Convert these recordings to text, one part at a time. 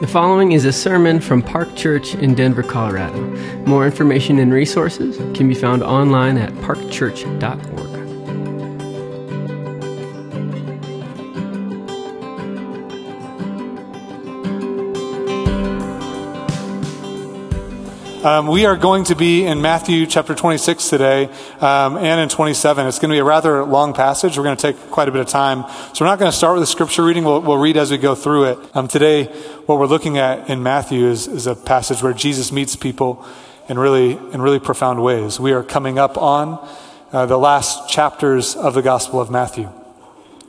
The following is a sermon from Park Church in Denver, Colorado. More information and resources can be found online at parkchurch.org. Um, we are going to be in Matthew chapter 26 today um, and in 27. It's going to be a rather long passage. We're going to take quite a bit of time. So we're not going to start with the scripture reading. We'll, we'll read as we go through it. Um, today, what we're looking at in Matthew is, is a passage where Jesus meets people in really, in really profound ways. We are coming up on uh, the last chapters of the Gospel of Matthew.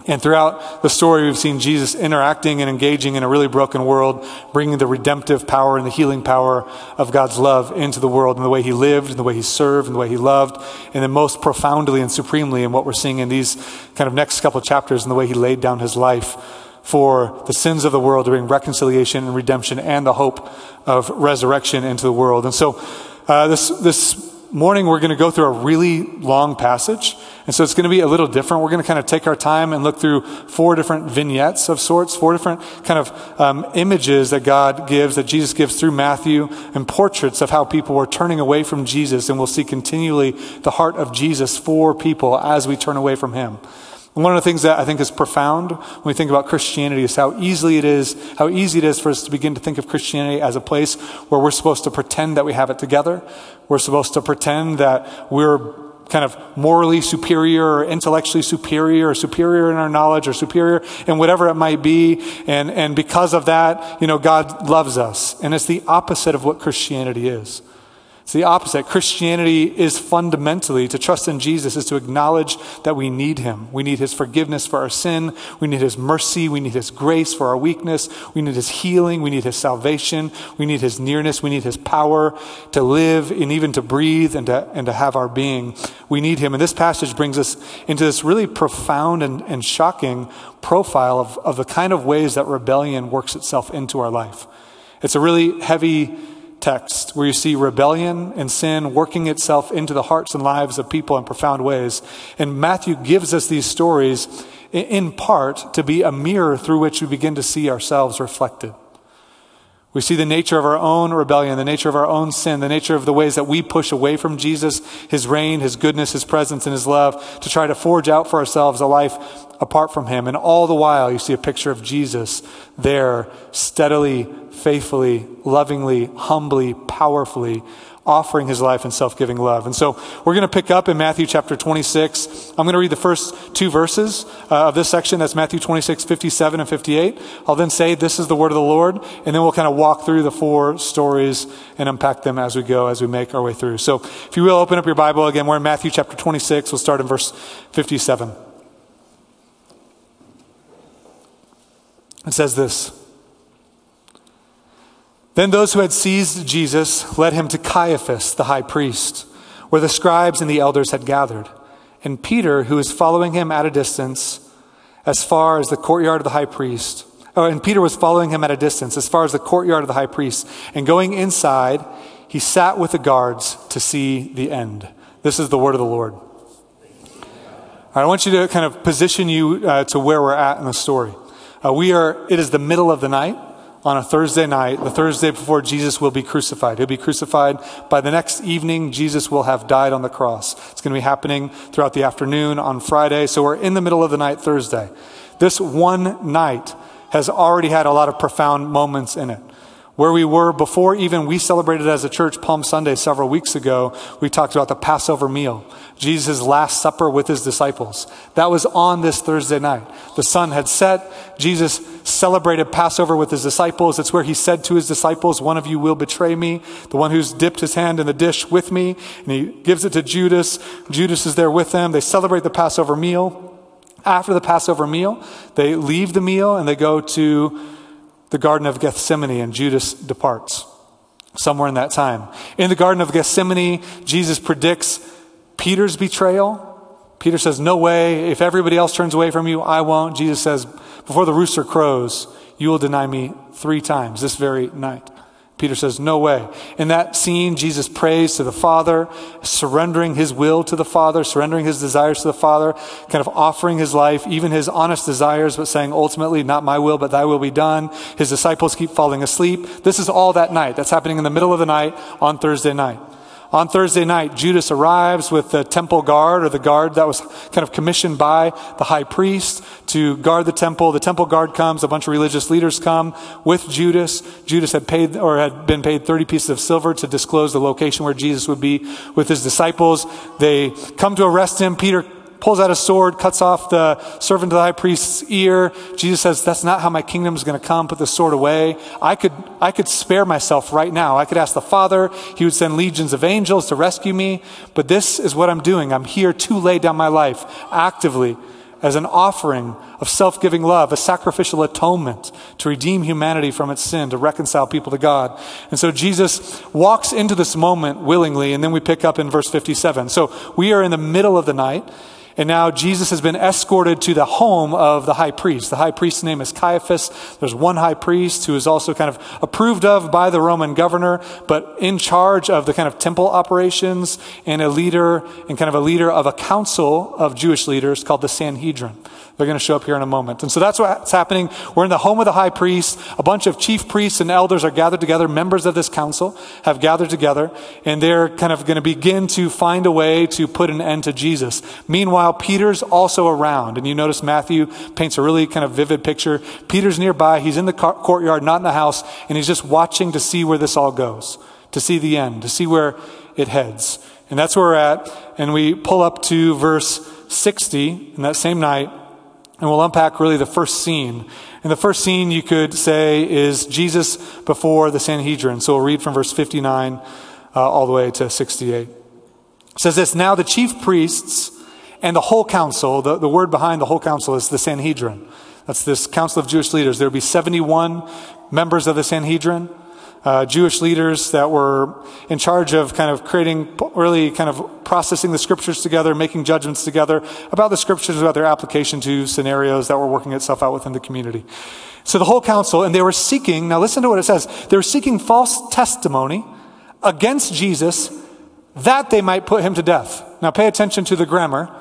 And throughout the story, we've seen Jesus interacting and engaging in a really broken world, bringing the redemptive power and the healing power of God's love into the world in the way he lived, in the way he served, in the way he loved, and then most profoundly and supremely in what we're seeing in these kind of next couple of chapters in the way he laid down his life for the sins of the world to bring reconciliation and redemption and the hope of resurrection into the world. And so, uh, this, this morning we're going to go through a really long passage. And so it's going to be a little different. We're going to kind of take our time and look through four different vignettes of sorts, four different kind of um, images that God gives, that Jesus gives through Matthew, and portraits of how people were turning away from Jesus. And we'll see continually the heart of Jesus for people as we turn away from him. One of the things that I think is profound when we think about Christianity is how easily it is, how easy it is for us to begin to think of Christianity as a place where we're supposed to pretend that we have it together, we're supposed to pretend that we're kind of morally superior or intellectually superior or superior in our knowledge or superior in whatever it might be. And, and because of that, you know, God loves us. And it's the opposite of what Christianity is. It's the opposite. Christianity is fundamentally to trust in Jesus is to acknowledge that we need him. We need his forgiveness for our sin. We need his mercy. We need his grace for our weakness. We need his healing. We need his salvation. We need his nearness. We need his power to live and even to breathe and to, and to have our being. We need him. And this passage brings us into this really profound and, and shocking profile of, of the kind of ways that rebellion works itself into our life. It's a really heavy text where you see rebellion and sin working itself into the hearts and lives of people in profound ways. And Matthew gives us these stories in part to be a mirror through which we begin to see ourselves reflected. We see the nature of our own rebellion, the nature of our own sin, the nature of the ways that we push away from Jesus, His reign, His goodness, His presence, and His love to try to forge out for ourselves a life apart from Him. And all the while, you see a picture of Jesus there, steadily, faithfully, lovingly, humbly, powerfully offering his life in self giving love. And so we're going to pick up in Matthew chapter 26. I'm going to read the first two verses uh, of this section. That's Matthew 26, 57 and 58. I'll then say, This is the word of the Lord. And then we'll kind of walk through the four stories and unpack them as we go, as we make our way through. So if you will, open up your Bible again. We're in Matthew chapter 26. We'll start in verse 57. It says this. Then those who had seized Jesus led him to Caiaphas, the high priest, where the scribes and the elders had gathered. And Peter, who was following him at a distance, as far as the courtyard of the high priest, oh, and Peter was following him at a distance, as far as the courtyard of the high priest. And going inside, he sat with the guards to see the end. This is the word of the Lord. I want you to kind of position you uh, to where we're at in the story. Uh, we are, it is the middle of the night on a Thursday night, the Thursday before Jesus will be crucified. He'll be crucified. By the next evening, Jesus will have died on the cross. It's going to be happening throughout the afternoon on Friday. So we're in the middle of the night Thursday. This one night has already had a lot of profound moments in it. Where we were before even we celebrated as a church Palm Sunday several weeks ago, we talked about the Passover meal, Jesus' last supper with his disciples. That was on this Thursday night. The sun had set. Jesus celebrated Passover with his disciples. It's where he said to his disciples, One of you will betray me, the one who's dipped his hand in the dish with me. And he gives it to Judas. Judas is there with them. They celebrate the Passover meal. After the Passover meal, they leave the meal and they go to the Garden of Gethsemane, and Judas departs somewhere in that time. In the Garden of Gethsemane, Jesus predicts Peter's betrayal. Peter says, No way. If everybody else turns away from you, I won't. Jesus says, Before the rooster crows, you will deny me three times this very night. Peter says, No way. In that scene, Jesus prays to the Father, surrendering his will to the Father, surrendering his desires to the Father, kind of offering his life, even his honest desires, but saying, ultimately, not my will, but thy will be done. His disciples keep falling asleep. This is all that night. That's happening in the middle of the night on Thursday night. On Thursday night, Judas arrives with the temple guard, or the guard that was kind of commissioned by the high priest to guard the temple. The temple guard comes, a bunch of religious leaders come with Judas. Judas had paid, or had been paid 30 pieces of silver to disclose the location where Jesus would be with his disciples. They come to arrest him. Peter pulls out a sword, cuts off the servant of the high priest's ear. Jesus says, That's not how my kingdom is going to come. Put the sword away. I could, I could spare myself right now. I could ask the Father. He would send legions of angels to rescue me. But this is what I'm doing. I'm here to lay down my life actively as an offering of self giving love, a sacrificial atonement to redeem humanity from its sin, to reconcile people to God. And so Jesus walks into this moment willingly, and then we pick up in verse 57. So we are in the middle of the night. And now Jesus has been escorted to the home of the high priest. The high priest's name is Caiaphas. There's one high priest who is also kind of approved of by the Roman governor, but in charge of the kind of temple operations and a leader and kind of a leader of a council of Jewish leaders called the Sanhedrin. They're going to show up here in a moment. And so that's what's happening. We're in the home of the high priest. A bunch of chief priests and elders are gathered together. Members of this council have gathered together, and they're kind of going to begin to find a way to put an end to Jesus. Meanwhile, Peter's also around. And you notice Matthew paints a really kind of vivid picture. Peter's nearby. He's in the courtyard, not in the house, and he's just watching to see where this all goes, to see the end, to see where it heads. And that's where we're at. And we pull up to verse 60 in that same night. And we'll unpack really the first scene. And the first scene you could say is Jesus before the Sanhedrin. So we'll read from verse 59 uh, all the way to 68. It says this Now the chief priests and the whole council, the, the word behind the whole council is the Sanhedrin. That's this council of Jewish leaders. There will be 71 members of the Sanhedrin uh, Jewish leaders that were in charge of kind of creating, really kind of processing the scriptures together, making judgments together about the scriptures, about their application to scenarios that were working itself out within the community. So the whole council, and they were seeking, now listen to what it says, they were seeking false testimony against Jesus that they might put him to death. Now pay attention to the grammar.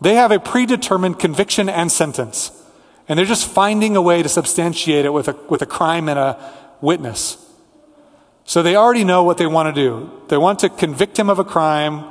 They have a predetermined conviction and sentence. And they're just finding a way to substantiate it with a, with a crime and a witness. So they already know what they want to do. They want to convict him of a crime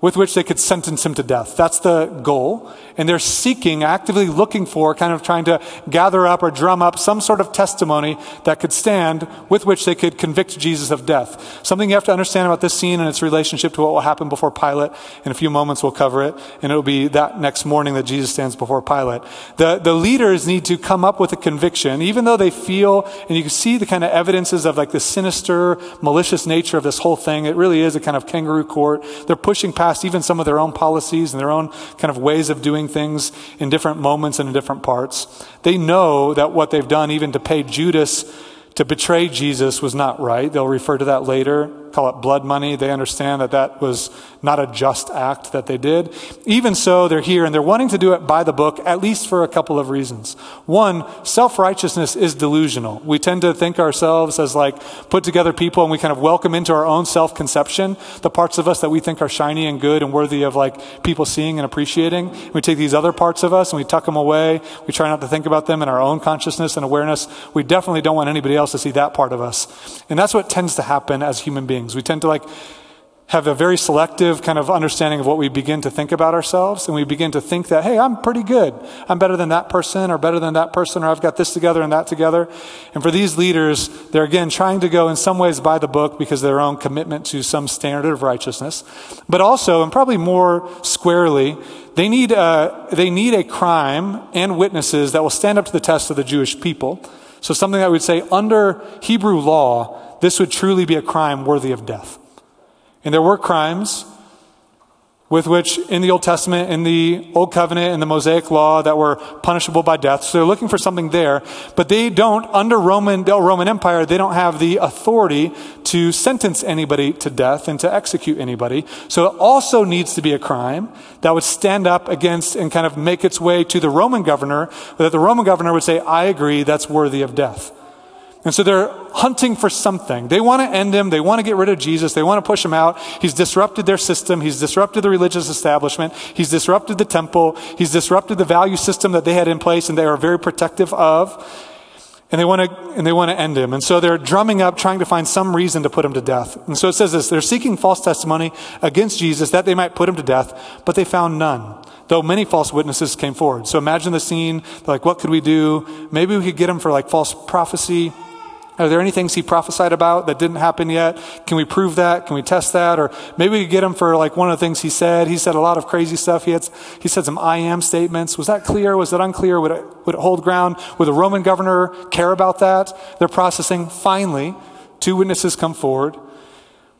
with which they could sentence him to death. That's the goal. And they're seeking, actively looking for, kind of trying to gather up or drum up some sort of testimony that could stand with which they could convict Jesus of death. Something you have to understand about this scene and its relationship to what will happen before Pilate. In a few moments, we'll cover it. And it'll be that next morning that Jesus stands before Pilate. The, the leaders need to come up with a conviction, even though they feel, and you can see the kind of evidences of like the sinister, malicious nature of this whole thing. It really is a kind of kangaroo court. They're pushing past past even some of their own policies and their own kind of ways of doing things in different moments and in different parts. They know that what they've done, even to pay Judas to betray Jesus, was not right. They'll refer to that later call it blood money. They understand that that was not a just act that they did. Even so, they're here and they're wanting to do it by the book, at least for a couple of reasons. One, self righteousness is delusional. We tend to think ourselves as like put together people and we kind of welcome into our own self conception the parts of us that we think are shiny and good and worthy of like people seeing and appreciating. We take these other parts of us and we tuck them away. We try not to think about them in our own consciousness and awareness. We definitely don't want anybody else to see that part of us. And that's what tends to happen as human beings beings. We tend to like have a very selective kind of understanding of what we begin to think about ourselves, and we begin to think that, hey, I'm pretty good. I'm better than that person, or better than that person, or I've got this together and that together. And for these leaders, they're again trying to go in some ways by the book because of their own commitment to some standard of righteousness. But also, and probably more squarely, they need a, they need a crime and witnesses that will stand up to the test of the Jewish people. So something that would say under Hebrew law, this would truly be a crime worthy of death. And there were crimes with which in the Old Testament, in the Old Covenant, in the Mosaic Law that were punishable by death. So they're looking for something there, but they don't, under Roman, the Roman Empire, they don't have the authority to sentence anybody to death and to execute anybody. So it also needs to be a crime that would stand up against and kind of make its way to the Roman governor, that the Roman governor would say, I agree, that's worthy of death. And so they're hunting for something. They want to end him. They want to get rid of Jesus. They want to push him out. He's disrupted their system. He's disrupted the religious establishment. He's disrupted the temple. He's disrupted the value system that they had in place and they are very protective of. And they want to, and they want to end him. And so they're drumming up, trying to find some reason to put him to death. And so it says this, they're seeking false testimony against Jesus that they might put him to death, but they found none though many false witnesses came forward. So imagine the scene. Like, what could we do? Maybe we could get him for like false prophecy. Are there any things he prophesied about that didn't happen yet? Can we prove that? Can we test that? Or maybe we could get him for like one of the things he said. He said a lot of crazy stuff. He, had, he said some I am statements. Was that clear? Was that unclear? Would it, would it hold ground? Would the Roman governor care about that? They're processing. Finally, two witnesses come forward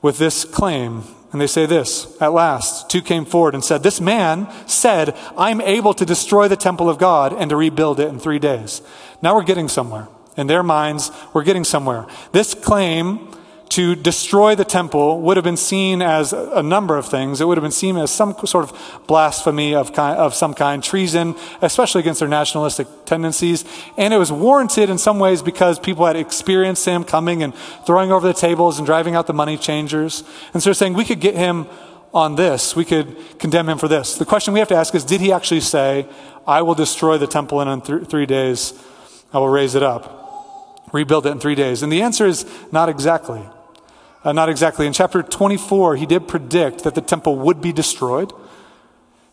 with this claim. And they say this At last, two came forward and said, This man said, I'm able to destroy the temple of God and to rebuild it in three days. Now we're getting somewhere in their minds, we're getting somewhere. This claim to destroy the temple would have been seen as a number of things. It would have been seen as some sort of blasphemy of, kind, of some kind, treason, especially against their nationalistic tendencies. And it was warranted in some ways because people had experienced him coming and throwing over the tables and driving out the money changers. And so they're saying we could get him on this. We could condemn him for this. The question we have to ask is, did he actually say, I will destroy the temple and in th- three days I will raise it up? Rebuild it in three days? And the answer is not exactly. Uh, not exactly. In chapter 24, he did predict that the temple would be destroyed.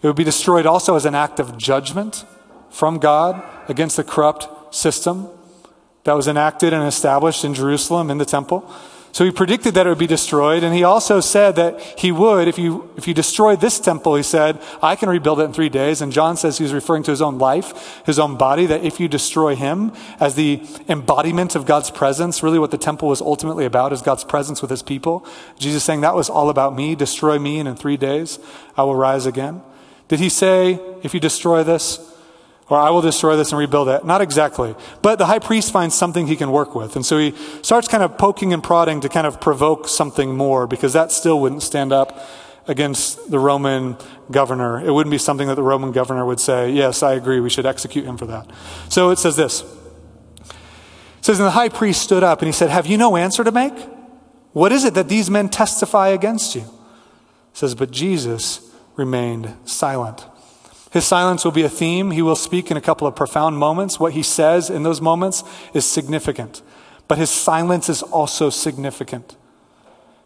It would be destroyed also as an act of judgment from God against the corrupt system that was enacted and established in Jerusalem in the temple. So he predicted that it would be destroyed, and he also said that he would, if you, if you destroy this temple, he said, I can rebuild it in three days. And John says he's referring to his own life, his own body, that if you destroy him as the embodiment of God's presence, really what the temple was ultimately about is God's presence with his people. Jesus saying, that was all about me, destroy me, and in three days I will rise again. Did he say, if you destroy this, or I will destroy this and rebuild it. Not exactly. But the high priest finds something he can work with. And so he starts kind of poking and prodding to kind of provoke something more because that still wouldn't stand up against the Roman governor. It wouldn't be something that the Roman governor would say, Yes, I agree, we should execute him for that. So it says this. It says, And the high priest stood up and he said, Have you no answer to make? What is it that these men testify against you? It says, But Jesus remained silent. His silence will be a theme. He will speak in a couple of profound moments. What he says in those moments is significant. But his silence is also significant.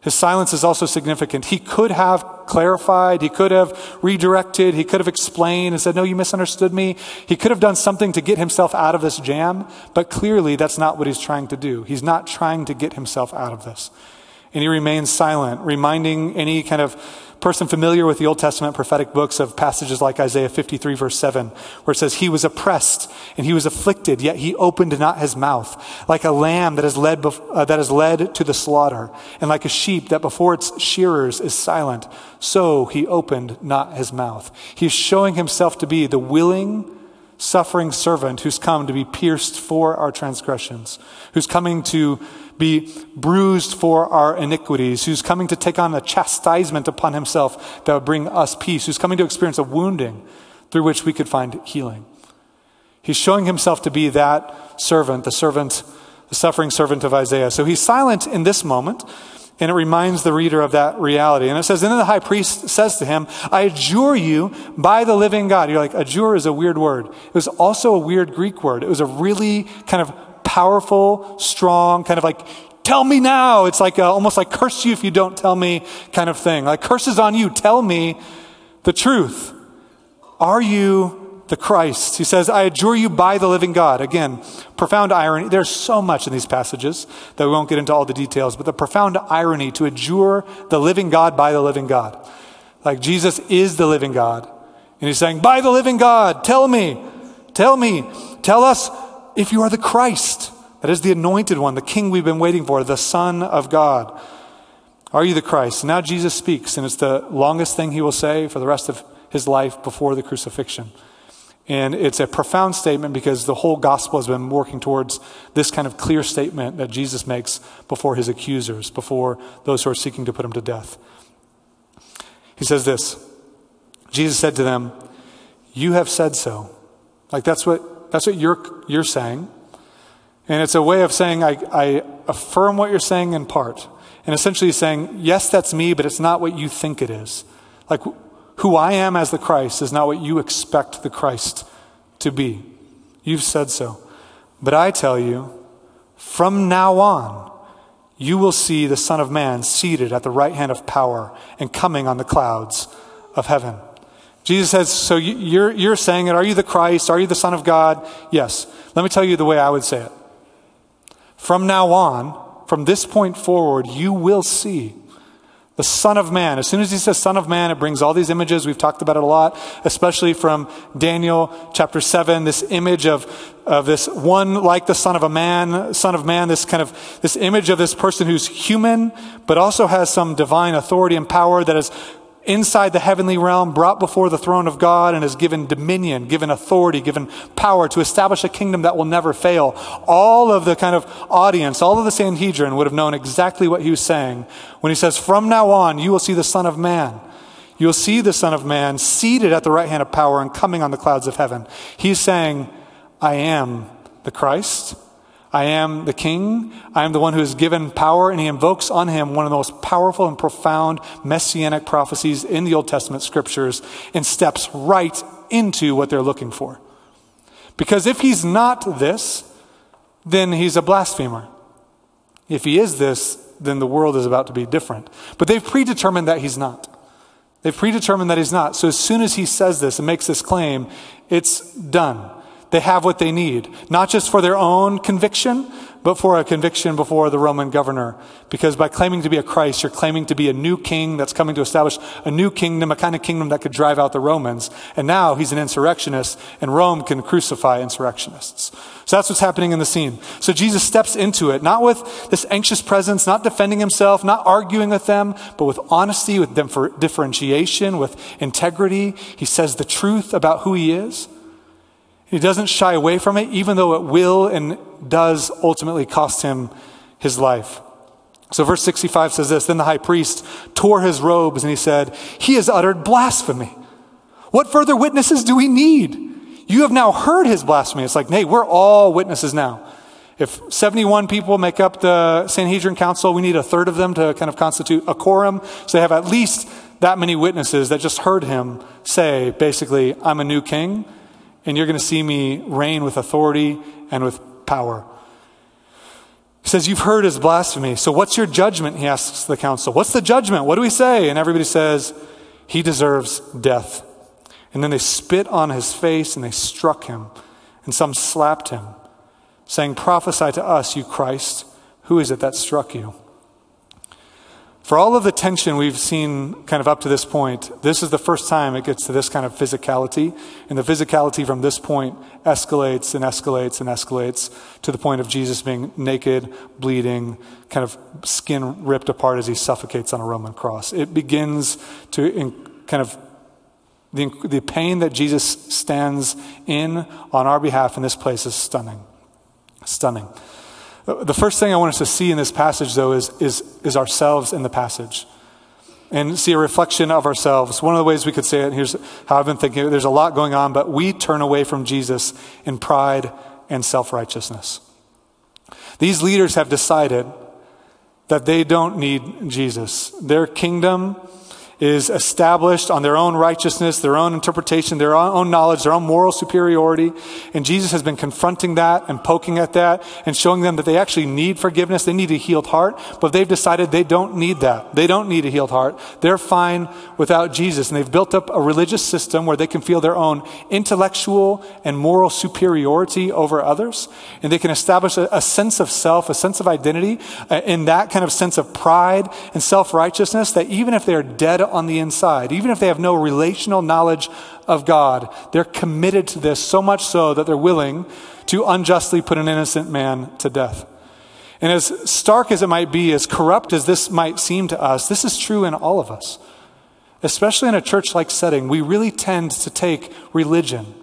His silence is also significant. He could have clarified, he could have redirected, he could have explained and said, No, you misunderstood me. He could have done something to get himself out of this jam, but clearly that's not what he's trying to do. He's not trying to get himself out of this. And he remains silent, reminding any kind of person familiar with the Old Testament prophetic books of passages like Isaiah 53, verse 7, where it says, He was oppressed and he was afflicted, yet he opened not his mouth, like a lamb that is led, bef- uh, that is led to the slaughter, and like a sheep that before its shearers is silent, so he opened not his mouth. He is showing himself to be the willing, suffering servant who's come to be pierced for our transgressions, who's coming to be bruised for our iniquities, who's coming to take on a chastisement upon himself that would bring us peace, who's coming to experience a wounding through which we could find healing. He's showing himself to be that servant, the servant, the suffering servant of Isaiah. So he's silent in this moment, and it reminds the reader of that reality. And it says, and then the high priest says to him, I adjure you by the living God. You're like, adjure is a weird word. It was also a weird Greek word. It was a really kind of powerful, strong, kind of like, tell me now. It's like uh, almost like curse you if you don't tell me kind of thing. Like curses on you. Tell me the truth. Are you the Christ? He says, I adjure you by the living God. Again, profound irony. There's so much in these passages that we won't get into all the details, but the profound irony to adjure the living God by the living God. Like Jesus is the living God. And he's saying, by the living God, tell me, tell me, tell us if you are the Christ, that is the anointed one, the king we've been waiting for, the Son of God. Are you the Christ? Now Jesus speaks, and it's the longest thing he will say for the rest of his life before the crucifixion. And it's a profound statement because the whole gospel has been working towards this kind of clear statement that Jesus makes before his accusers, before those who are seeking to put him to death. He says this Jesus said to them, You have said so. Like that's what that's what you're, you're saying. And it's a way of saying, I, I affirm what you're saying in part. And essentially saying, yes, that's me, but it's not what you think it is. Like, who I am as the Christ is not what you expect the Christ to be. You've said so. But I tell you, from now on, you will see the Son of Man seated at the right hand of power and coming on the clouds of heaven. Jesus says, So you're, you're saying it. Are you the Christ? Are you the Son of God? Yes. Let me tell you the way I would say it. From now on, from this point forward, you will see the Son of Man. As soon as he says Son of Man, it brings all these images. We've talked about it a lot, especially from Daniel chapter 7, this image of, of this one like the Son of a Man, Son of Man, this kind of, this image of this person who's human, but also has some divine authority and power that is inside the heavenly realm, brought before the throne of God, and is given dominion, given authority, given power to establish a kingdom that will never fail. All of the kind of audience, all of the Sanhedrin would have known exactly what he was saying when he says, From now on, you will see the Son of Man. You will see the Son of Man seated at the right hand of power and coming on the clouds of heaven. He's saying, I am the Christ. I am the king. I am the one who is given power, and he invokes on him one of the most powerful and profound messianic prophecies in the Old Testament scriptures and steps right into what they're looking for. Because if he's not this, then he's a blasphemer. If he is this, then the world is about to be different. But they've predetermined that he's not. They've predetermined that he's not. So as soon as he says this and makes this claim, it's done they have what they need, not just for their own conviction, but for a conviction before the Roman governor. Because by claiming to be a Christ, you're claiming to be a new king that's coming to establish a new kingdom, a kind of kingdom that could drive out the Romans. And now he's an insurrectionist, and Rome can crucify insurrectionists. So that's what's happening in the scene. So Jesus steps into it, not with this anxious presence, not defending himself, not arguing with them, but with honesty, with differentiation, with integrity. He says the truth about who he is. He doesn't shy away from it, even though it will and does ultimately cost him his life. So, verse 65 says this Then the high priest tore his robes and he said, He has uttered blasphemy. What further witnesses do we need? You have now heard his blasphemy. It's like, hey, we're all witnesses now. If 71 people make up the Sanhedrin Council, we need a third of them to kind of constitute a quorum. So they have at least that many witnesses that just heard him say, basically, I'm a new king and you're going to see me reign with authority and with power. He says, You've heard his blasphemy. So what's your judgment? He asks the council. What's the judgment? What do we say? And everybody says, He deserves death. And then they spit on his face and they struck him. And some slapped him, saying, Prophesy to us, you Christ. Who is it that struck you? For all of the tension we've seen kind of up to this point, this is the first time it gets to this kind of physicality. And the physicality from this point escalates and escalates and escalates to the point of Jesus being naked, bleeding, kind of skin ripped apart as he suffocates on a Roman cross. It begins to in, kind of the, the pain that Jesus stands in on our behalf in this place is stunning. Stunning. The first thing I want us to see in this passage, though, is, is, is ourselves in the passage and see a reflection of ourselves. One of the ways we could say it, here's how I've been thinking there's a lot going on, but we turn away from Jesus in pride and self righteousness. These leaders have decided that they don't need Jesus. Their kingdom is established on their own righteousness, their own interpretation, their own knowledge, their own moral superiority. And Jesus has been confronting that and poking at that and showing them that they actually need forgiveness. They need a healed heart, but they've decided they don't need that. They don't need a healed heart. They're fine without Jesus. And they've built up a religious system where they can feel their own intellectual and moral superiority over others. And they can establish a, a sense of self, a sense of identity uh, in that kind of sense of pride and self righteousness that even if they're dead on the inside. Even if they have no relational knowledge of God, they're committed to this so much so that they're willing to unjustly put an innocent man to death. And as stark as it might be, as corrupt as this might seem to us, this is true in all of us. Especially in a church like setting, we really tend to take religion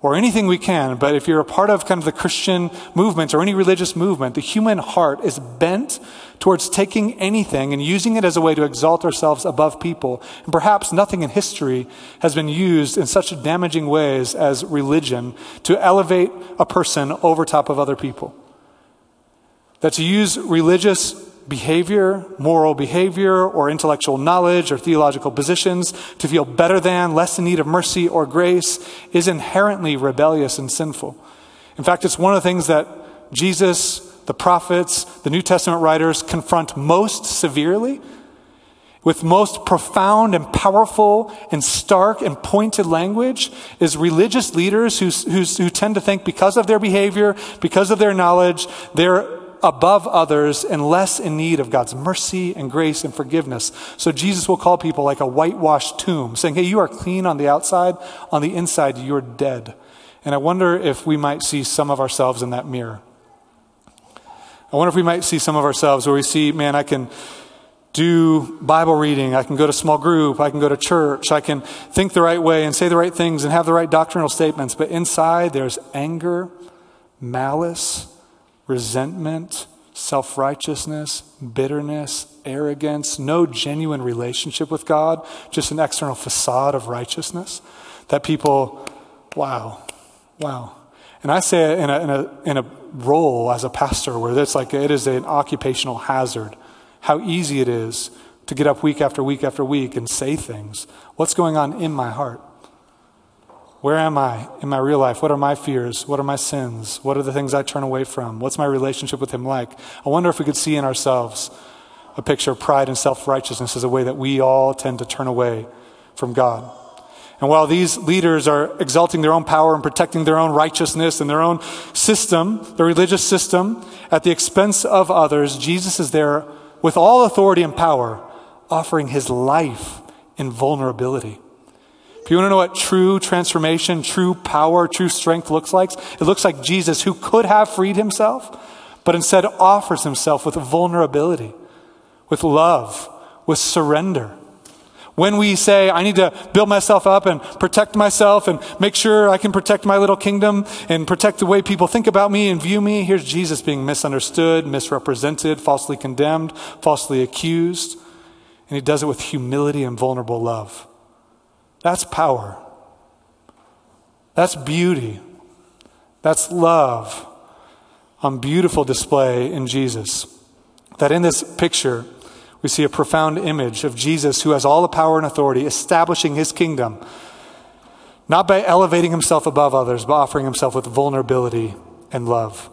or anything we can, but if you're a part of kind of the Christian movement or any religious movement, the human heart is bent towards taking anything and using it as a way to exalt ourselves above people. And perhaps nothing in history has been used in such damaging ways as religion to elevate a person over top of other people. That to use religious behavior, moral behavior, or intellectual knowledge or theological positions to feel better than, less in need of mercy or grace is inherently rebellious and sinful. In fact, it's one of the things that Jesus, the prophets, the New Testament writers confront most severely with most profound and powerful and stark and pointed language is religious leaders who, who, who tend to think because of their behavior, because of their knowledge, they're above others and less in need of God's mercy and grace and forgiveness. So Jesus will call people like a whitewashed tomb, saying, Hey, you are clean on the outside, on the inside, you're dead. And I wonder if we might see some of ourselves in that mirror. I wonder if we might see some of ourselves where we see, man, I can do Bible reading, I can go to small group, I can go to church, I can think the right way and say the right things and have the right doctrinal statements, but inside there's anger, malice, resentment, self righteousness, bitterness, arrogance, no genuine relationship with God, just an external facade of righteousness. That people, wow, wow. And I say it in a, in a, in a role as a pastor where it's like it is an occupational hazard. How easy it is to get up week after week after week and say things. What's going on in my heart? Where am I in my real life? What are my fears? What are my sins? What are the things I turn away from? What's my relationship with Him like? I wonder if we could see in ourselves a picture of pride and self righteousness as a way that we all tend to turn away from God. And while these leaders are exalting their own power and protecting their own righteousness and their own system, the religious system, at the expense of others, Jesus is there with all authority and power, offering his life in vulnerability. If you want to know what true transformation, true power, true strength looks like, it looks like Jesus, who could have freed himself, but instead offers himself with vulnerability, with love, with surrender. When we say, I need to build myself up and protect myself and make sure I can protect my little kingdom and protect the way people think about me and view me, here's Jesus being misunderstood, misrepresented, falsely condemned, falsely accused. And he does it with humility and vulnerable love. That's power. That's beauty. That's love on beautiful display in Jesus. That in this picture, we see a profound image of Jesus who has all the power and authority, establishing his kingdom, not by elevating himself above others, but offering himself with vulnerability and love.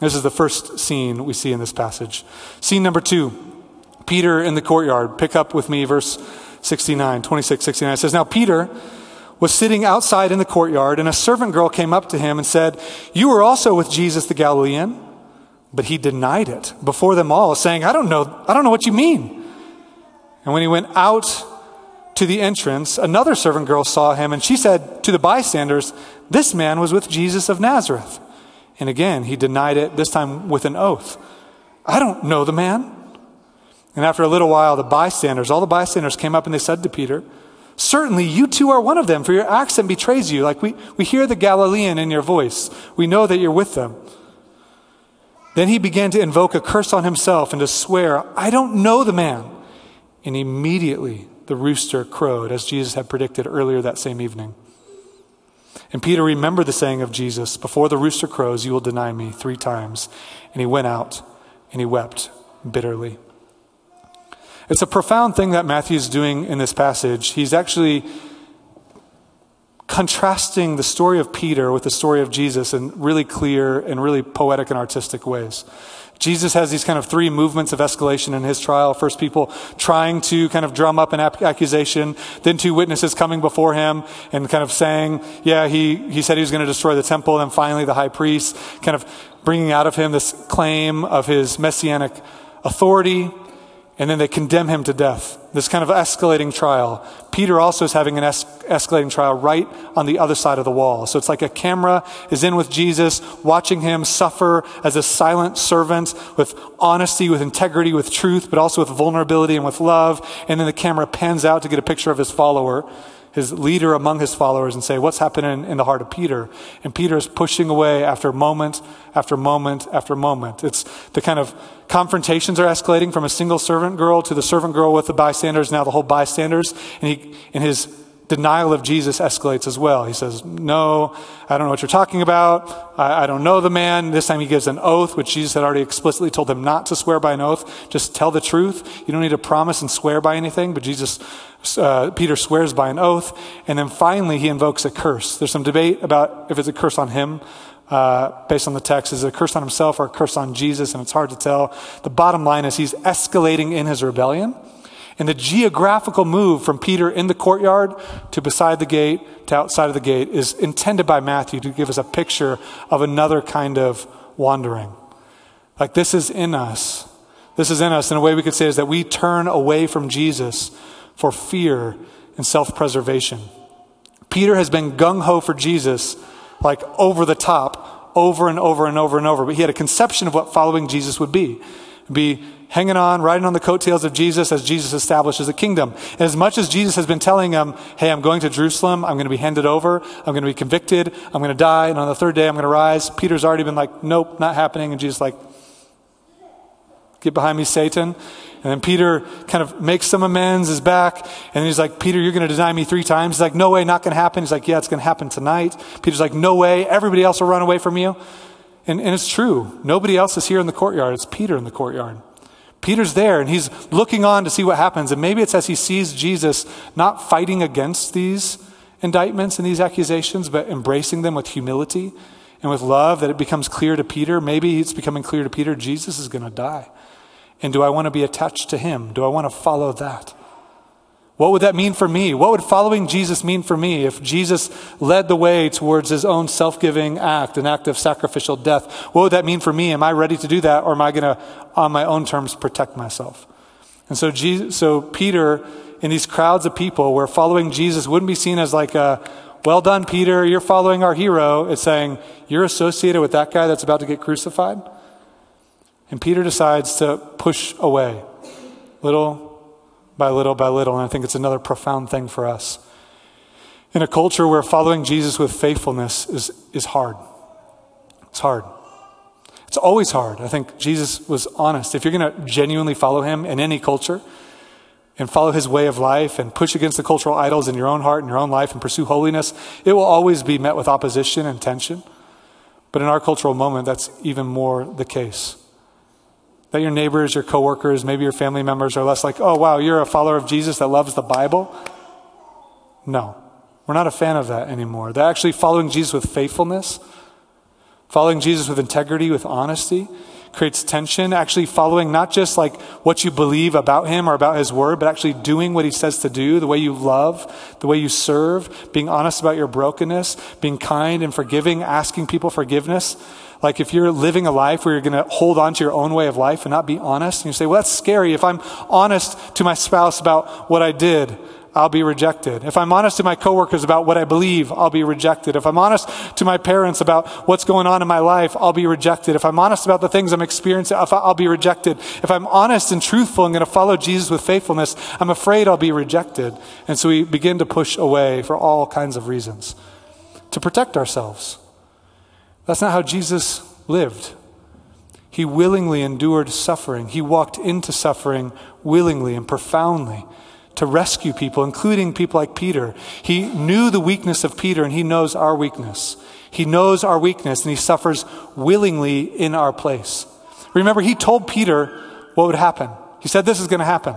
This is the first scene we see in this passage. Scene number two Peter in the courtyard. Pick up with me, verse 69, 26, 69. It says, Now Peter was sitting outside in the courtyard, and a servant girl came up to him and said, You were also with Jesus the Galilean. But he denied it before them all, saying, I don't know, I don't know what you mean. And when he went out to the entrance, another servant girl saw him, and she said to the bystanders, This man was with Jesus of Nazareth. And again, he denied it, this time with an oath. I don't know the man. And after a little while, the bystanders, all the bystanders came up and they said to Peter, Certainly you too are one of them, for your accent betrays you. Like we, we hear the Galilean in your voice. We know that you're with them. Then he began to invoke a curse on himself and to swear, I don't know the man. And immediately the rooster crowed, as Jesus had predicted earlier that same evening. And Peter remembered the saying of Jesus, Before the rooster crows, you will deny me three times. And he went out and he wept bitterly. It's a profound thing that Matthew is doing in this passage. He's actually contrasting the story of Peter with the story of Jesus in really clear and really poetic and artistic ways. Jesus has these kind of three movements of escalation in his trial. First, people trying to kind of drum up an accusation. Then, two witnesses coming before him and kind of saying, yeah, he, he said he was going to destroy the temple. And then finally, the high priest kind of bringing out of him this claim of his messianic authority and then they condemn him to death. This kind of escalating trial. Peter also is having an es- escalating trial right on the other side of the wall. So it's like a camera is in with Jesus, watching him suffer as a silent servant with honesty, with integrity, with truth, but also with vulnerability and with love. And then the camera pans out to get a picture of his follower his leader among his followers and say, What's happening in the heart of Peter? And Peter is pushing away after moment after moment after moment. It's the kind of confrontations are escalating from a single servant girl to the servant girl with the bystanders, now the whole bystanders. And he, in his denial of Jesus escalates as well. He says, No, I don't know what you're talking about. I, I, don't know the man. This time he gives an oath, which Jesus had already explicitly told him not to swear by an oath. Just tell the truth. You don't need to promise and swear by anything. But Jesus, uh, Peter swears by an oath. And then finally he invokes a curse. There's some debate about if it's a curse on him. Uh, based on the text, is it a curse on himself or a curse on Jesus? And it's hard to tell. The bottom line is he's escalating in his rebellion. And the geographical move from Peter in the courtyard to beside the gate to outside of the gate is intended by Matthew to give us a picture of another kind of wandering. Like this is in us. This is in us. And a way we could say is that we turn away from Jesus for fear and self preservation. Peter has been gung ho for Jesus, like over the top, over and over and over and over. But he had a conception of what following Jesus would be. Be hanging on, riding on the coattails of Jesus as Jesus establishes a kingdom. And as much as Jesus has been telling him, hey, I'm going to Jerusalem, I'm going to be handed over, I'm going to be convicted, I'm going to die, and on the third day I'm going to rise, Peter's already been like, nope, not happening. And Jesus like, get behind me, Satan. And then Peter kind of makes some amends, is back, and he's like, Peter, you're going to deny me three times. He's like, no way, not going to happen. He's like, yeah, it's going to happen tonight. Peter's like, no way, everybody else will run away from you. And, and it's true. Nobody else is here in the courtyard. It's Peter in the courtyard. Peter's there and he's looking on to see what happens. And maybe it's as he sees Jesus not fighting against these indictments and these accusations, but embracing them with humility and with love that it becomes clear to Peter. Maybe it's becoming clear to Peter Jesus is going to die. And do I want to be attached to him? Do I want to follow that? What would that mean for me? What would following Jesus mean for me if Jesus led the way towards his own self giving act, an act of sacrificial death? What would that mean for me? Am I ready to do that, or am I going to, on my own terms, protect myself? And so, Jesus, so Peter, in these crowds of people, where following Jesus wouldn't be seen as like a, well done, Peter, you're following our hero. It's saying, you're associated with that guy that's about to get crucified. And Peter decides to push away little by little by little. And I think it's another profound thing for us. In a culture where following Jesus with faithfulness is, is hard, it's hard. It's always hard. I think Jesus was honest. If you're going to genuinely follow him in any culture and follow his way of life and push against the cultural idols in your own heart and your own life and pursue holiness, it will always be met with opposition and tension. But in our cultural moment, that's even more the case that your neighbors, your coworkers, maybe your family members are less like, oh, wow, you're a follower of Jesus that loves the Bible? No, we're not a fan of that anymore. They're actually following Jesus with faithfulness, following Jesus with integrity, with honesty, creates tension. Actually, following not just like what you believe about him or about his word, but actually doing what he says to do, the way you love, the way you serve, being honest about your brokenness, being kind and forgiving, asking people forgiveness. Like if you're living a life where you're going to hold on to your own way of life and not be honest, and you say, well, that's scary. If I'm honest to my spouse about what I did, I'll be rejected. If I'm honest to my coworkers about what I believe, I'll be rejected. If I'm honest to my parents about what's going on in my life, I'll be rejected. If I'm honest about the things I'm experiencing, I'll be rejected. If I'm honest and truthful and going to follow Jesus with faithfulness, I'm afraid I'll be rejected. And so we begin to push away for all kinds of reasons to protect ourselves. That's not how Jesus lived. He willingly endured suffering. He walked into suffering willingly and profoundly to rescue people, including people like Peter. He knew the weakness of Peter and he knows our weakness. He knows our weakness and he suffers willingly in our place. Remember, he told Peter what would happen. He said, This is going to happen.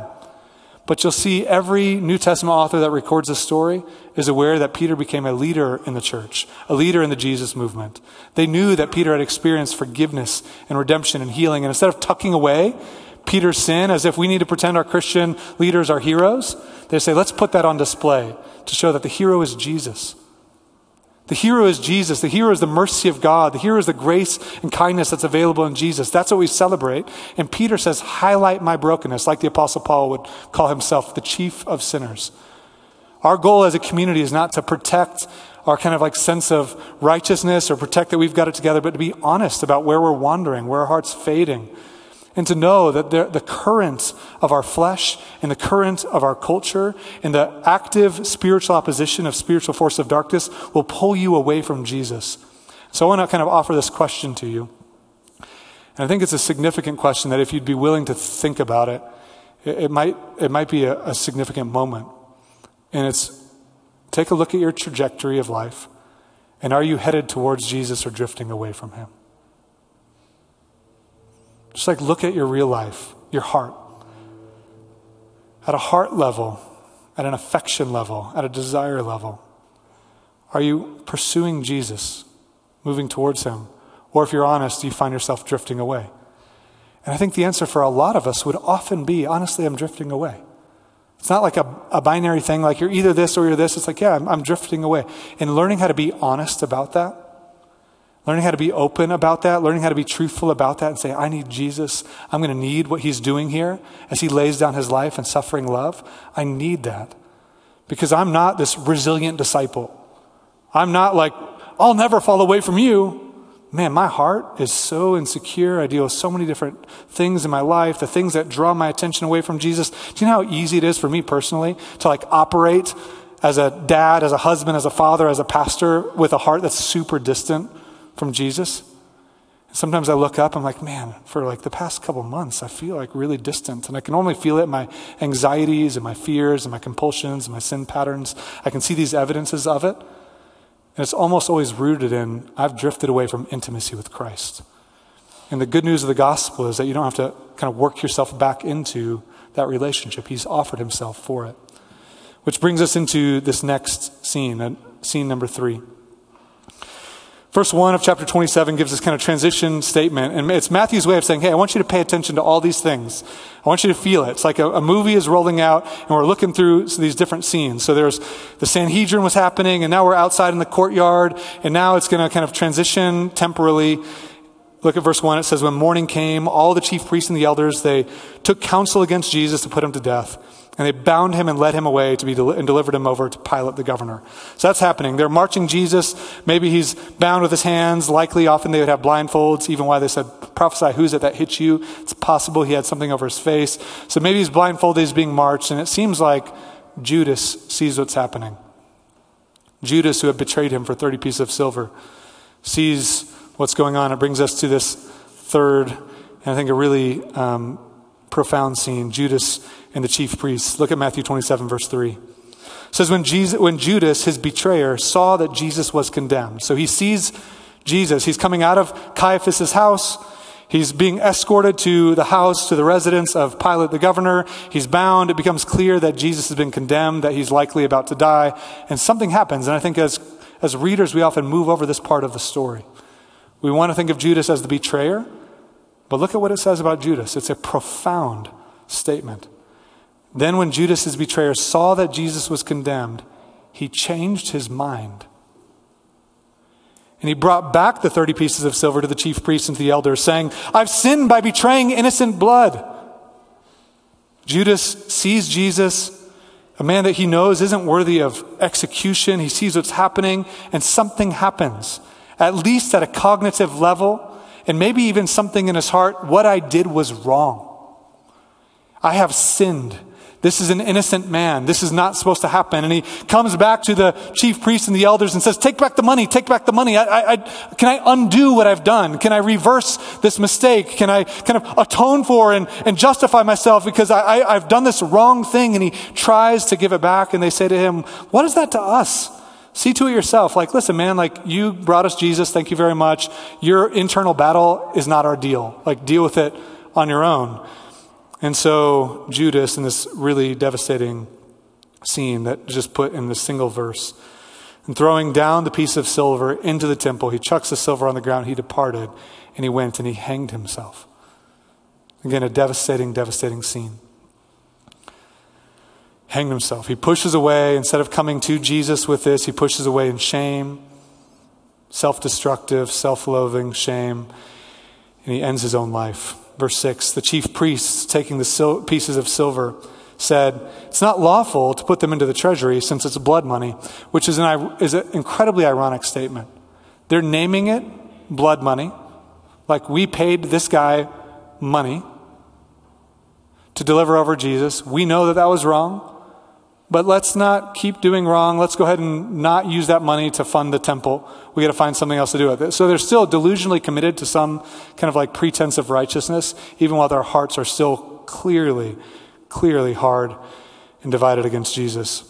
But you'll see every New Testament author that records this story is aware that Peter became a leader in the church, a leader in the Jesus movement. They knew that Peter had experienced forgiveness and redemption and healing. And instead of tucking away Peter's sin as if we need to pretend our Christian leaders are heroes, they say, let's put that on display to show that the hero is Jesus. The hero is Jesus. The hero is the mercy of God. The hero is the grace and kindness that's available in Jesus. That's what we celebrate. And Peter says, highlight my brokenness, like the Apostle Paul would call himself, the chief of sinners. Our goal as a community is not to protect our kind of like sense of righteousness or protect that we've got it together, but to be honest about where we're wandering, where our heart's fading, and to know that the, current of our flesh and the current of our culture and the active spiritual opposition of spiritual force of darkness will pull you away from Jesus. So I want to kind of offer this question to you. And I think it's a significant question that if you'd be willing to think about it, it, it might, it might be a, a significant moment. And it's take a look at your trajectory of life. And are you headed towards Jesus or drifting away from him? Just like look at your real life, your heart. At a heart level, at an affection level, at a desire level, are you pursuing Jesus, moving towards him? Or if you're honest, do you find yourself drifting away? And I think the answer for a lot of us would often be honestly, I'm drifting away. It's not like a, a binary thing, like you're either this or you're this. It's like, yeah, I'm, I'm drifting away. And learning how to be honest about that, learning how to be open about that, learning how to be truthful about that and say, I need Jesus. I'm going to need what he's doing here as he lays down his life and suffering love. I need that because I'm not this resilient disciple. I'm not like, I'll never fall away from you man, my heart is so insecure. I deal with so many different things in my life, the things that draw my attention away from Jesus. Do you know how easy it is for me personally to like operate as a dad, as a husband, as a father, as a pastor with a heart that's super distant from Jesus? Sometimes I look up, I'm like, man, for like the past couple months, I feel like really distant. And I can only feel it in my anxieties and my fears and my compulsions and my sin patterns. I can see these evidences of it. And it's almost always rooted in I've drifted away from intimacy with Christ. And the good news of the gospel is that you don't have to kind of work yourself back into that relationship. He's offered himself for it. Which brings us into this next scene, scene number three. Verse 1 of chapter 27 gives this kind of transition statement. And it's Matthew's way of saying, hey, I want you to pay attention to all these things. I want you to feel it. It's like a, a, movie is rolling out and we're looking through these different scenes. So there's the Sanhedrin was happening and now we're outside in the courtyard and now it's going to kind of transition temporally. Look at verse 1. It says, when morning came, all the chief priests and the elders, they took counsel against Jesus to put him to death. And they bound him and led him away to be del- and delivered him over to Pilate the governor. So that's happening. They're marching Jesus. Maybe he's bound with his hands. Likely, often they would have blindfolds, even why they said, prophesy, who's it that hits you? It's possible he had something over his face. So maybe he's blindfolded, he's being marched, and it seems like Judas sees what's happening. Judas, who had betrayed him for 30 pieces of silver, sees what's going on. It brings us to this third, and I think a really um, profound scene. Judas and the chief priests. Look at Matthew 27, verse 3. It says, when, Jesus, when Judas, his betrayer, saw that Jesus was condemned. So he sees Jesus. He's coming out of Caiaphas's house. He's being escorted to the house, to the residence of Pilate the governor. He's bound. It becomes clear that Jesus has been condemned, that he's likely about to die. And something happens. And I think as, as readers, we often move over this part of the story. We want to think of Judas as the betrayer, but look at what it says about Judas. It's a profound statement. Then, when Judas, his betrayer, saw that Jesus was condemned, he changed his mind. And he brought back the 30 pieces of silver to the chief priests and to the elders, saying, I've sinned by betraying innocent blood. Judas sees Jesus, a man that he knows isn't worthy of execution. He sees what's happening, and something happens, at least at a cognitive level, and maybe even something in his heart. What I did was wrong. I have sinned. This is an innocent man. This is not supposed to happen. And he comes back to the chief priests and the elders and says, Take back the money, take back the money. I, I, I, can I undo what I've done? Can I reverse this mistake? Can I kind of atone for and, and justify myself because I, I've done this wrong thing? And he tries to give it back. And they say to him, What is that to us? See to it yourself. Like, listen, man, like you brought us Jesus. Thank you very much. Your internal battle is not our deal. Like, deal with it on your own. And so Judas, in this really devastating scene that just put in this single verse, and throwing down the piece of silver into the temple, he chucks the silver on the ground. He departed, and he went and he hanged himself. Again, a devastating, devastating scene. Hanged himself. He pushes away, instead of coming to Jesus with this, he pushes away in shame, self destructive, self loathing, shame, and he ends his own life verse 6 the chief priests, taking the sil- pieces of silver, said, It's not lawful to put them into the treasury since it's blood money, which is an, is an incredibly ironic statement. They're naming it blood money, like we paid this guy money to deliver over Jesus. We know that that was wrong. But let's not keep doing wrong. Let's go ahead and not use that money to fund the temple. We got to find something else to do with it. So they're still delusionally committed to some kind of like pretense of righteousness, even while their hearts are still clearly, clearly hard and divided against Jesus.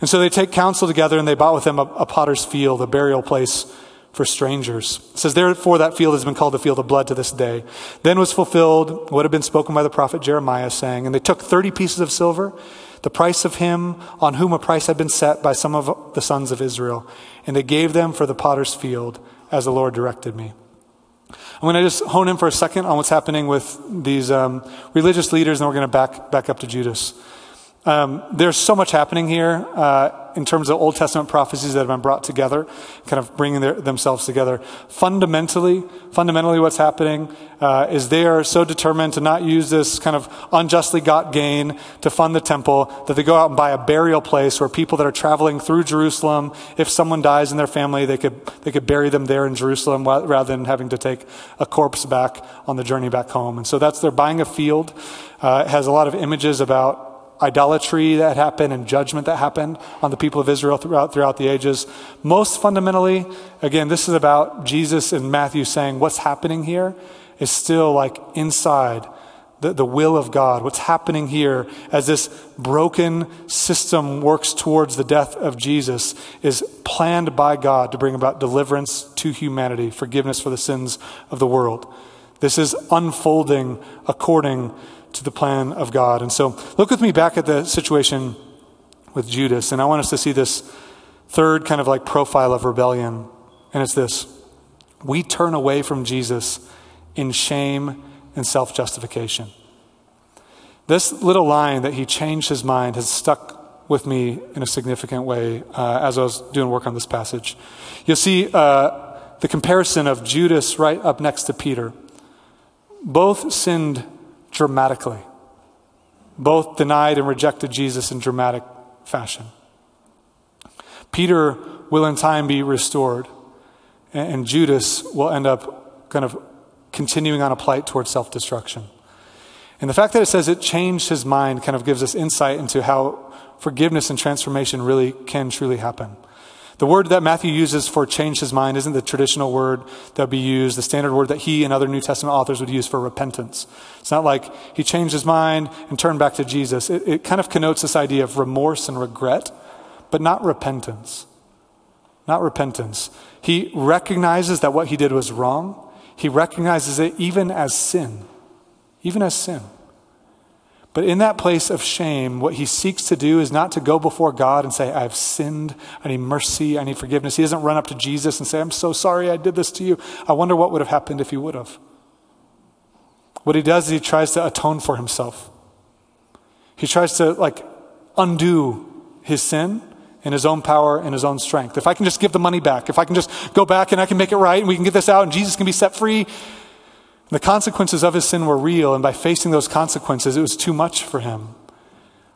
And so they take counsel together and they bought with them a, a potter's field, a burial place for strangers. It says, Therefore, that field has been called the field of blood to this day. Then was fulfilled what had been spoken by the prophet Jeremiah, saying, And they took 30 pieces of silver, the price of him on whom a price had been set by some of the sons of Israel, and they gave them for the potter's field, as the Lord directed me. I'm going to just hone in for a second on what's happening with these um, religious leaders, and we're going to back, back up to Judas. Um, there's so much happening here uh, in terms of Old Testament prophecies that have been brought together, kind of bringing their, themselves together. Fundamentally, fundamentally, what's happening uh, is they are so determined to not use this kind of unjustly got gain to fund the temple that they go out and buy a burial place where people that are traveling through Jerusalem, if someone dies in their family, they could they could bury them there in Jerusalem rather than having to take a corpse back on the journey back home. And so that's they're buying a field. Uh, it has a lot of images about idolatry that happened and judgment that happened on the people of Israel throughout, throughout the ages. Most fundamentally, again, this is about Jesus and Matthew saying what's happening here is still like inside the, the will of God. What's happening here as this broken system works towards the death of Jesus is planned by God to bring about deliverance to humanity, forgiveness for the sins of the world. This is unfolding according to the plan of God. And so look with me back at the situation with Judas, and I want us to see this third kind of like profile of rebellion. And it's this we turn away from Jesus in shame and self justification. This little line that he changed his mind has stuck with me in a significant way uh, as I was doing work on this passage. You'll see uh, the comparison of Judas right up next to Peter. Both sinned dramatically. Both denied and rejected Jesus in dramatic fashion. Peter will in time be restored, and Judas will end up kind of continuing on a plight towards self destruction. And the fact that it says it changed his mind kind of gives us insight into how forgiveness and transformation really can truly happen. The word that Matthew uses for change his mind isn't the traditional word that would be used, the standard word that he and other New Testament authors would use for repentance. It's not like he changed his mind and turned back to Jesus. It, it kind of connotes this idea of remorse and regret, but not repentance. Not repentance. He recognizes that what he did was wrong. He recognizes it even as sin. Even as sin. But in that place of shame, what he seeks to do is not to go before God and say, I've sinned, I need mercy, I need forgiveness. He doesn't run up to Jesus and say, I'm so sorry I did this to you. I wonder what would have happened if he would have. What he does is he tries to atone for himself. He tries to like undo his sin in his own power and his own strength. If I can just give the money back, if I can just go back and I can make it right and we can get this out and Jesus can be set free, the consequences of his sin were real, and by facing those consequences, it was too much for him.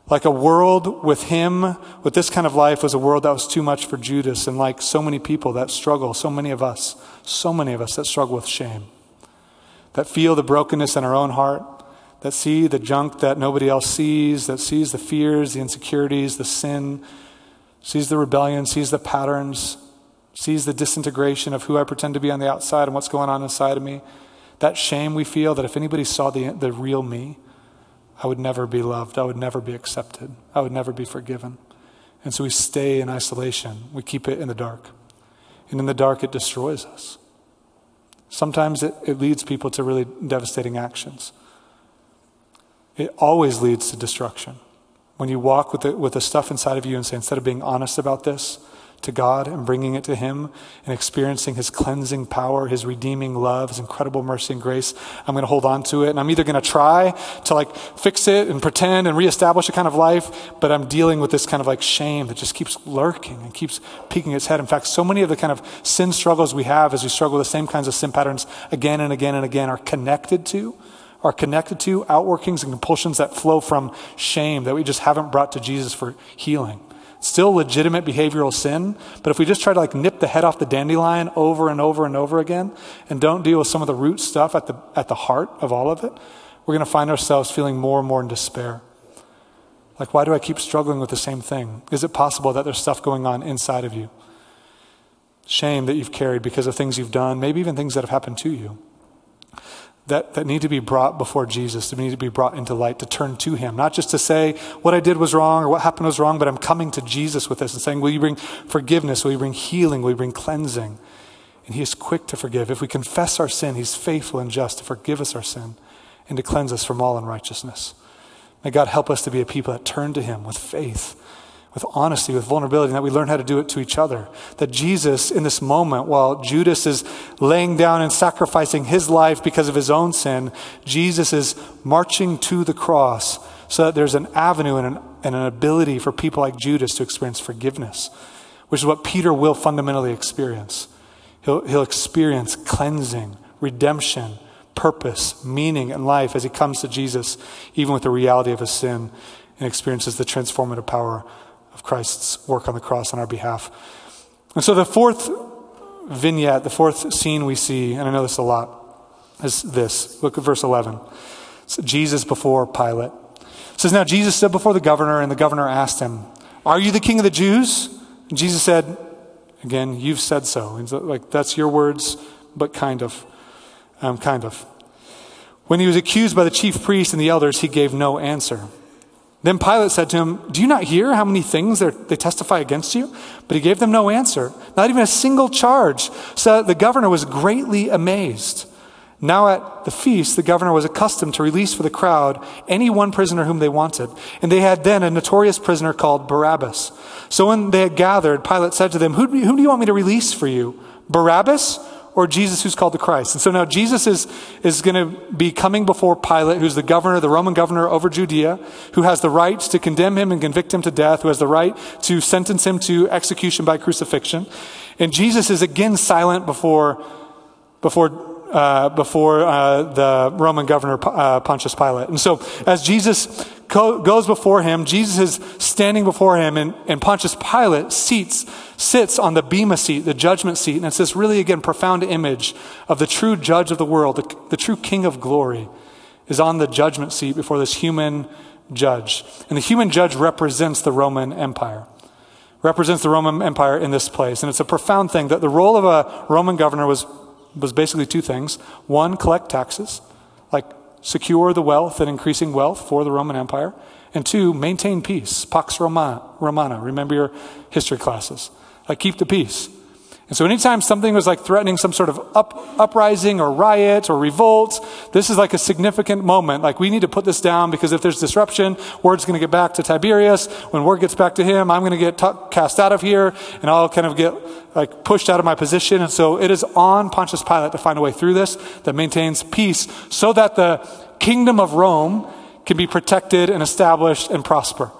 Like a world with him, with this kind of life, was a world that was too much for Judas, and like so many people that struggle, so many of us, so many of us that struggle with shame, that feel the brokenness in our own heart, that see the junk that nobody else sees, that sees the fears, the insecurities, the sin, sees the rebellion, sees the patterns, sees the disintegration of who I pretend to be on the outside and what's going on inside of me that shame we feel that if anybody saw the, the real me, I would never be loved. I would never be accepted. I would never be forgiven. And so we stay in isolation. We keep it in the dark. And in the dark, it destroys us. Sometimes it, it leads people to really devastating actions. It always leads to destruction. When you walk with the, with the stuff inside of you and say, instead of being honest about this, to God and bringing it to Him and experiencing His cleansing power, His redeeming love, His incredible mercy and grace, I'm going to hold on to it. And I'm either going to try to like fix it and pretend and reestablish a kind of life, but I'm dealing with this kind of like shame that just keeps lurking and keeps peeking its head. In fact, so many of the kind of sin struggles we have as we struggle with the same kinds of sin patterns again and again and again are connected to are connected to outworkings and compulsions that flow from shame that we just haven't brought to Jesus for healing. Still legitimate behavioral sin, but if we just try to like nip the head off the dandelion over and over and over again and don't deal with some of the root stuff at the, at the heart of all of it, we're going to find ourselves feeling more and more in despair. Like, why do I keep struggling with the same thing? Is it possible that there's stuff going on inside of you? Shame that you've carried because of things you've done, maybe even things that have happened to you. That, that need to be brought before Jesus, that need to be brought into light, to turn to Him. Not just to say what I did was wrong or what happened was wrong, but I'm coming to Jesus with this and saying, Will you bring forgiveness? Will you bring healing? Will you bring cleansing? And He is quick to forgive. If we confess our sin, He's faithful and just to forgive us our sin and to cleanse us from all unrighteousness. May God help us to be a people that turn to Him with faith with honesty, with vulnerability, and that we learn how to do it to each other. That Jesus, in this moment, while Judas is laying down and sacrificing his life because of his own sin, Jesus is marching to the cross so that there's an avenue and an, and an ability for people like Judas to experience forgiveness, which is what Peter will fundamentally experience. He'll, he'll experience cleansing, redemption, purpose, meaning and life as he comes to Jesus, even with the reality of his sin, and experiences the transformative power of Christ's work on the cross on our behalf. And so the fourth vignette, the fourth scene we see, and I know this a lot, is this. Look at verse 11. It's Jesus before Pilate. It says, Now Jesus stood before the governor, and the governor asked him, Are you the king of the Jews? And Jesus said, Again, you've said so. And so, like, that's your words, but kind of. Um, kind of. When he was accused by the chief priests and the elders, he gave no answer. Then Pilate said to him, Do you not hear how many things they testify against you? But he gave them no answer, not even a single charge. So the governor was greatly amazed. Now at the feast, the governor was accustomed to release for the crowd any one prisoner whom they wanted. And they had then a notorious prisoner called Barabbas. So when they had gathered, Pilate said to them, Who, do you want me to release for you? Barabbas or Jesus who's called the Christ. And so now Jesus is, is going to be coming before Pilate, who's the governor, the Roman governor over Judea, who has the right to condemn him and convict him to death, who has the right to sentence him to execution by crucifixion. And Jesus is again silent before, before uh, before uh, the Roman governor uh, Pontius Pilate. And so, as Jesus co- goes before him, Jesus is standing before him, and, and Pontius Pilate seats, sits on the Bema seat, the judgment seat. And it's this really, again, profound image of the true judge of the world, the, the true king of glory, is on the judgment seat before this human judge. And the human judge represents the Roman Empire represents the Roman Empire in this place. And it's a profound thing that the role of a Roman governor was was basically two things. One, collect taxes, like secure the wealth and increasing wealth for the Roman Empire. And two, maintain peace. Pax Romana. Remember your history classes. Like keep the peace. And so anytime something was like threatening some sort of up, uprising or riot or revolt, this is like a significant moment. Like we need to put this down because if there's disruption, word's going to get back to Tiberius. When word gets back to him, I'm going to get t- cast out of here and I'll kind of get like pushed out of my position. And so it is on Pontius Pilate to find a way through this that maintains peace so that the kingdom of Rome can be protected and established and prosper.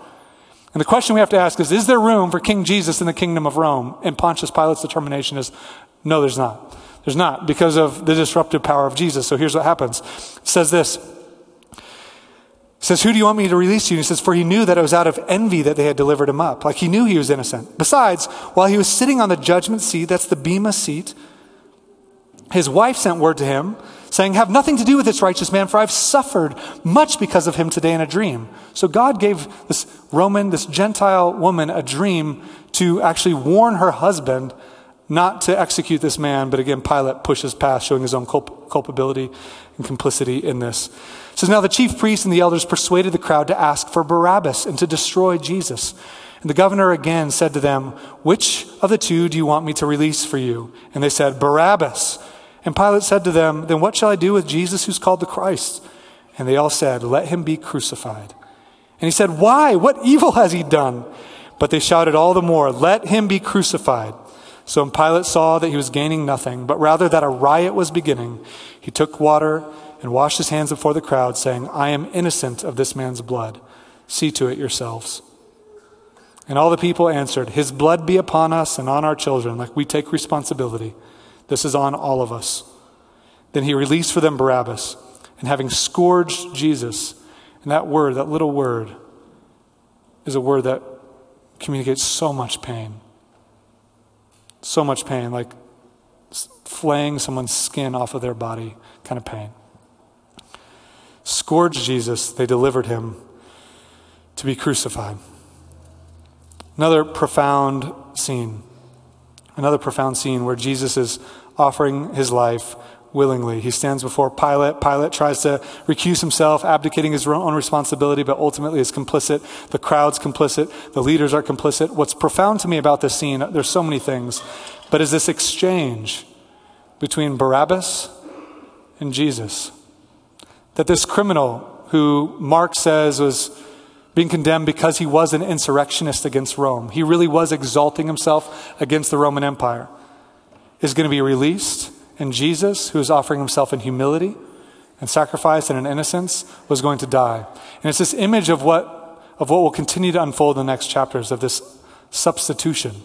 And the question we have to ask is Is there room for King Jesus in the kingdom of Rome? And Pontius Pilate's determination is no, there's not. There's not because of the disruptive power of Jesus. So here's what happens it says this. Says, Who do you want me to release you? And he says, For he knew that it was out of envy that they had delivered him up. Like he knew he was innocent. Besides, while he was sitting on the judgment seat, that's the Bema seat, his wife sent word to him saying, Have nothing to do with this righteous man, for I've suffered much because of him today in a dream. So God gave this Roman, this Gentile woman, a dream to actually warn her husband not to execute this man. But again, Pilate pushes past, showing his own culp- culpability and complicity in this. It says, Now the chief priests and the elders persuaded the crowd to ask for Barabbas and to destroy Jesus. And the governor again said to them, Which of the two do you want me to release for you? And they said, Barabbas. And Pilate said to them, Then what shall I do with Jesus who's called the Christ? And they all said, Let him be crucified. And he said, Why? What evil has he done? But they shouted all the more, Let him be crucified. So when Pilate saw that he was gaining nothing, but rather that a riot was beginning, he took water and washed his hands before the crowd, saying, I am innocent of this man's blood. See to it yourselves. And all the people answered, His blood be upon us and on our children, like we take responsibility. This is on all of us. Then he released for them Barabbas, and having scourged Jesus, and that word, that little word, is a word that communicates so much pain. So much pain, like flaying someone's skin off of their body kind of pain. Scourged Jesus, they delivered him to be crucified. Another profound scene. Another profound scene where Jesus is offering his life willingly. He stands before Pilate. Pilate tries to recuse himself, abdicating his own responsibility, but ultimately is complicit. The crowd's complicit. The leaders are complicit. What's profound to me about this scene, there's so many things, but is this exchange between Barabbas and Jesus. That this criminal, who Mark says was being condemned because he was an insurrectionist against Rome, he really was exalting himself against the Roman Empire, is going to be released. And Jesus, who is offering himself in humility and sacrifice and in innocence, was going to die. And it's this image of what, of what will continue to unfold in the next chapters of this substitution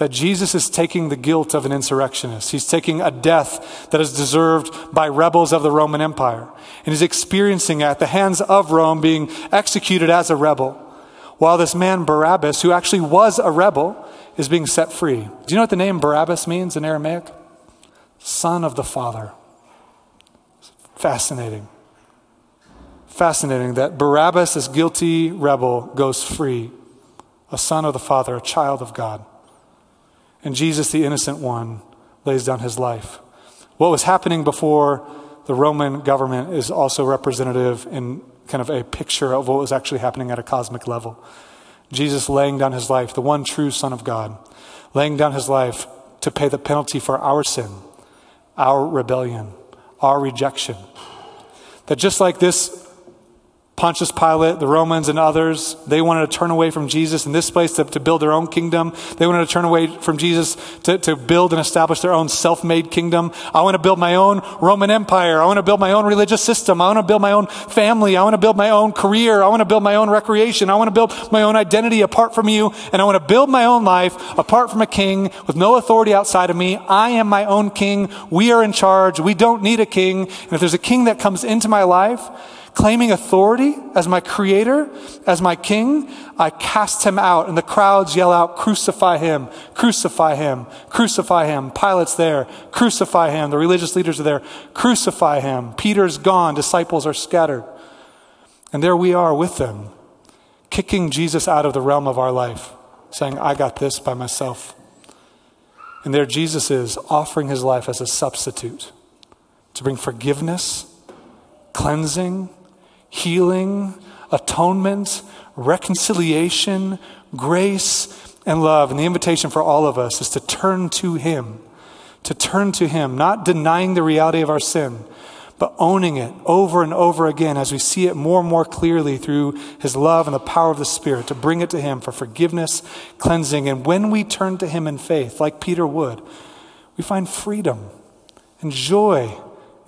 that Jesus is taking the guilt of an insurrectionist. He's taking a death that is deserved by rebels of the Roman Empire. And he's experiencing at the hands of Rome being executed as a rebel. While this man Barabbas, who actually was a rebel, is being set free. Do you know what the name Barabbas means in Aramaic? Son of the Father. Fascinating. Fascinating that Barabbas, this guilty rebel, goes free. A son of the Father, a child of God. And Jesus, the innocent one, lays down his life. What was happening before the Roman government is also representative in kind of a picture of what was actually happening at a cosmic level. Jesus laying down his life, the one true Son of God, laying down his life to pay the penalty for our sin, our rebellion, our rejection. That just like this Pontius Pilate, the Romans, and others, they wanted to turn away from Jesus in this place to, to build their own kingdom. They wanted to turn away from Jesus to, to build and establish their own self made kingdom. I want to build my own Roman Empire. I want to build my own religious system. I want to build my own family. I want to build my own career. I want to build my own recreation. I want to build my own identity apart from you. And I want to build my own life apart from a king with no authority outside of me. I am my own king. We are in charge. We don't need a king. And if there's a king that comes into my life, claiming authority as my creator, as my king, I cast him out. And the crowds yell out, Crucify him, crucify him, crucify him. Pilate's there, crucify him. The religious leaders are there, crucify him. Peter's gone, disciples are scattered. And there we are with them, kicking Jesus out of the realm of our life, saying, I got this by myself. And there Jesus is offering his life as a substitute to bring forgiveness, cleansing, healing, atonement, reconciliation, grace, and love. And the invitation for all of us is to turn to Him, to turn to Him, not denying the reality of our sin, but owning it over and over again as we see it more and more clearly through His love and the power of the Spirit, to bring it to Him for forgiveness, cleansing. And when we turn to Him in faith, like Peter would, we find freedom and joy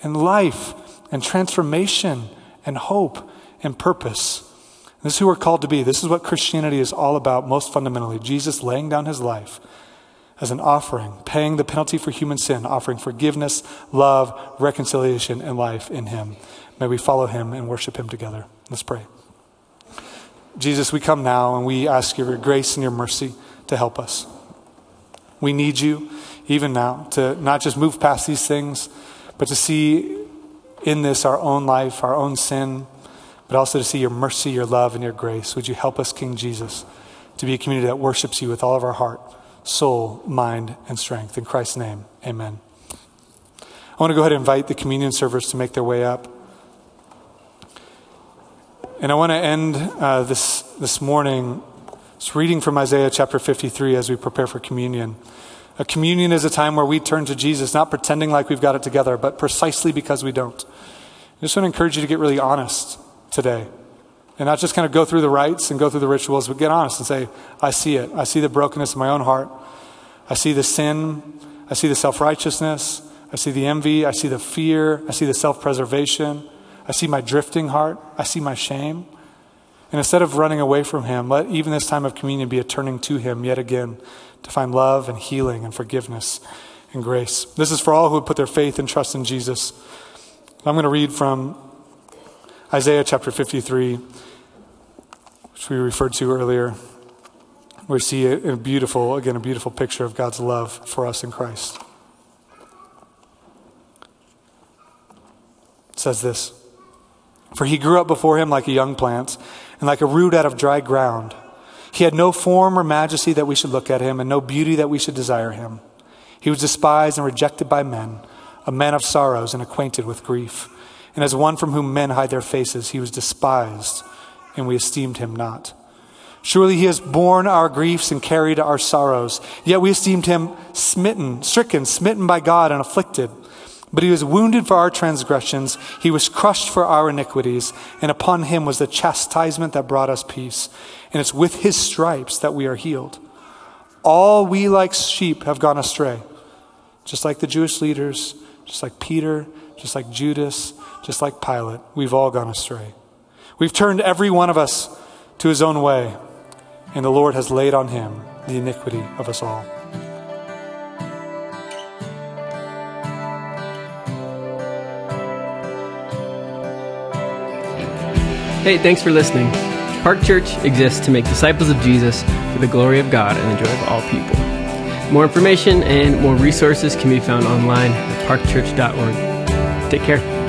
and life and transformation and hope and purpose. This is who we're called to be. This is what Christianity is all about, most fundamentally. Jesus laying down his life as an offering, paying the penalty for human sin, offering forgiveness, love, reconciliation, and life in him. May we follow him and worship him together. Let's pray. Jesus, we come now and we ask your grace and your mercy to help us. We need you even now to not just move past these things, but to see in this our own life, our own sin, but also to see your mercy, your love, and your grace. Would you help us, King Jesus, to be a community that worships you with all of our heart, soul, mind, and strength. In Christ's name, amen. I want to go ahead and invite the communion servers to make their way up. And I want to end uh, this, this morning just reading from Isaiah chapter 53 as we prepare for communion. A communion is a time where we turn to Jesus, not pretending like we've got it together, but precisely because we don't. I just want to encourage you to get really honest today. And not just kind of go through the rites and go through the rituals, but get honest and say, I see it. I see the brokenness in my own heart. I see the sin. I see the self righteousness. I see the envy. I see the fear. I see the self preservation. I see my drifting heart. I see my shame. And instead of running away from Him, let even this time of communion be a turning to Him yet again to find love and healing and forgiveness and grace. This is for all who put their faith and trust in Jesus. I'm going to read from Isaiah chapter 53, which we referred to earlier. We see a, a beautiful, again, a beautiful picture of God's love for us in Christ. It says this For he grew up before him like a young plant, and like a root out of dry ground. He had no form or majesty that we should look at him, and no beauty that we should desire him. He was despised and rejected by men, a man of sorrows and acquainted with grief. And as one from whom men hide their faces, he was despised, and we esteemed him not. Surely he has borne our griefs and carried our sorrows. Yet we esteemed him smitten, stricken, smitten by God, and afflicted. But he was wounded for our transgressions, he was crushed for our iniquities, and upon him was the chastisement that brought us peace. And it's with his stripes that we are healed. All we like sheep have gone astray, just like the Jewish leaders, just like Peter, just like Judas, just like Pilate. We've all gone astray. We've turned every one of us to his own way, and the Lord has laid on him the iniquity of us all. Hey, thanks for listening. Park Church exists to make disciples of Jesus for the glory of God and the joy of all people. More information and more resources can be found online at parkchurch.org. Take care.